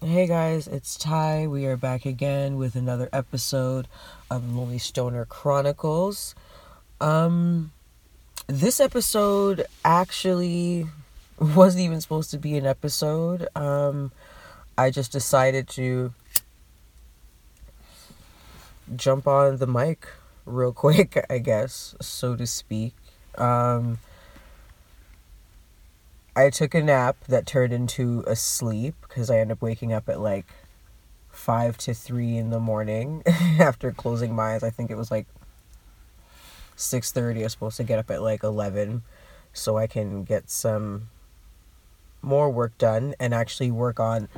Hey guys, it's Ty. We are back again with another episode of Lonely Stoner Chronicles. Um this episode actually wasn't even supposed to be an episode. Um I just decided to jump on the mic real quick, I guess, so to speak. Um I took a nap that turned into a sleep because I ended up waking up at like five to three in the morning after closing my eyes. I think it was like six thirty. I was supposed to get up at like eleven so I can get some more work done and actually work on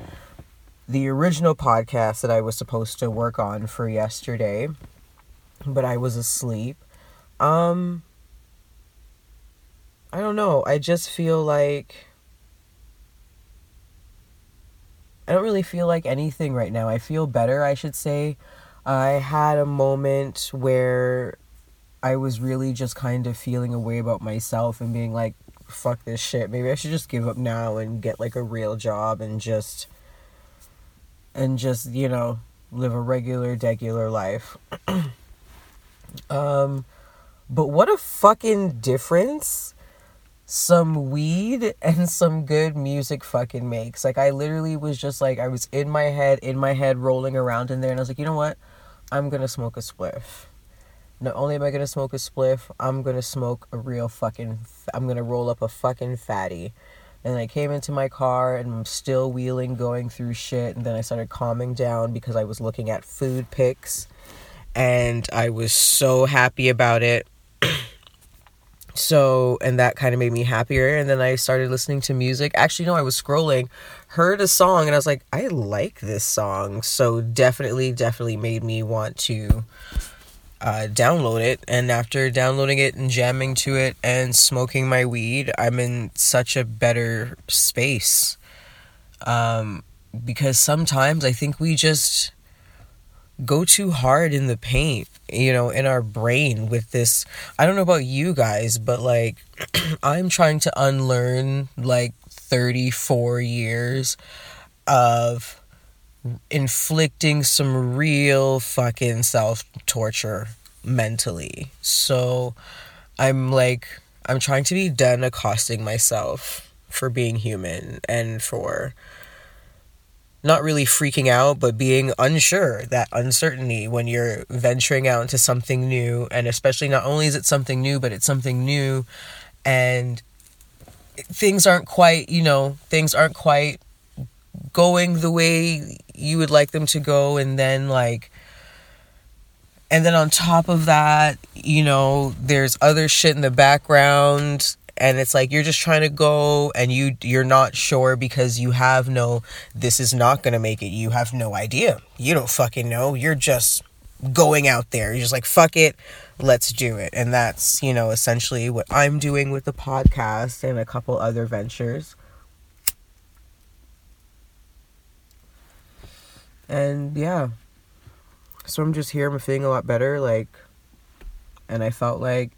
the original podcast that I was supposed to work on for yesterday, but I was asleep. Um I don't know. I just feel like I don't really feel like anything right now. I feel better, I should say. I had a moment where I was really just kind of feeling a way about myself and being like, fuck this shit. Maybe I should just give up now and get like a real job and just and just, you know, live a regular degular life. um but what a fucking difference some weed and some good music fucking makes. Like I literally was just like I was in my head, in my head rolling around in there and I was like, "You know what? I'm to smoke a spliff." Not only am I to smoke a spliff, I'm to smoke a real fucking I'm to roll up a fucking fatty. And I came into my car and I'm still wheeling going through shit and then I started calming down because I was looking at food pics and I was so happy about it. So and that kind of made me happier and then i started listening to music. Actually no i was scrolling heard a song and i was like i like this song. So definitely definitely made me want to uh, download it and after downloading it and jamming to it and smoking my weed i'm in such a better space. Um, because sometimes i think we just go too hard in the paint, you know, in our brain with this. I don't know about you guys, but like, I'm trying to unlearn like 34 years of inflicting some real fucking self torture mentally. So I'm like, I'm trying to be done accosting myself for being human and for not really freaking out, but being unsure, that uncertainty when you're venturing out into something new. And especially, not only is it something new, but it's something new and things aren't quite, you know, things aren't quite going the way you would like them to go. And then, like, and then on top of that, you know, there's other shit in the background and it's like you're just trying to go and you you're not sure because you have no this is not going to make it. You have no idea. You don't fucking know. You're just going out there. You're just like fuck it let's do it. And that's you know essentially what i'm doing with the podcast and a couple other ventures. And yeah. So i'm just here. I'm feeling a lot better like and i felt like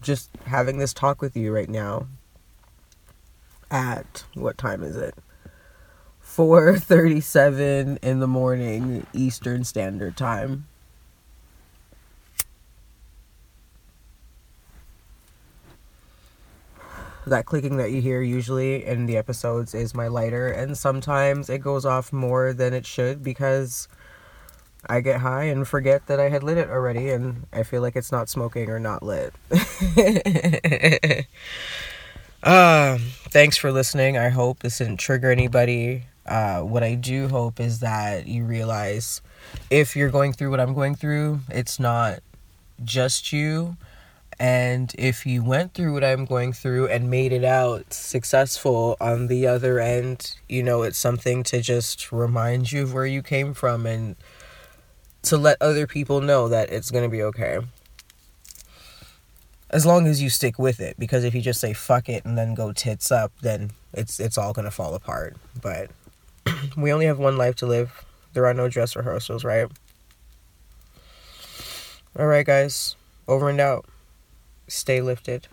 just having this talk with you right now at what time is it? 4:37 in the morning Eastern Standard Time. That clicking that you hear usually in the episodes is my lighter and sometimes it goes off more than it should because I get high and forget that I had lit it already, and I feel like it's not smoking or not lit. uh, thanks for listening. I hope this didn't trigger anybody. Uh, what I do hope is that you realize if you're going through what I'm going through, it's not just you. And if you went through what I'm going through and made it out successful on the other end, you know, it's something to just remind you of where you came from and to let other people know that it's going to be okay. As long as you stick with it because if you just say fuck it and then go tits up, then it's it's all going to fall apart. But we only have one life to live. There are no dress rehearsals, right? All right, guys. Over and out. Stay lifted.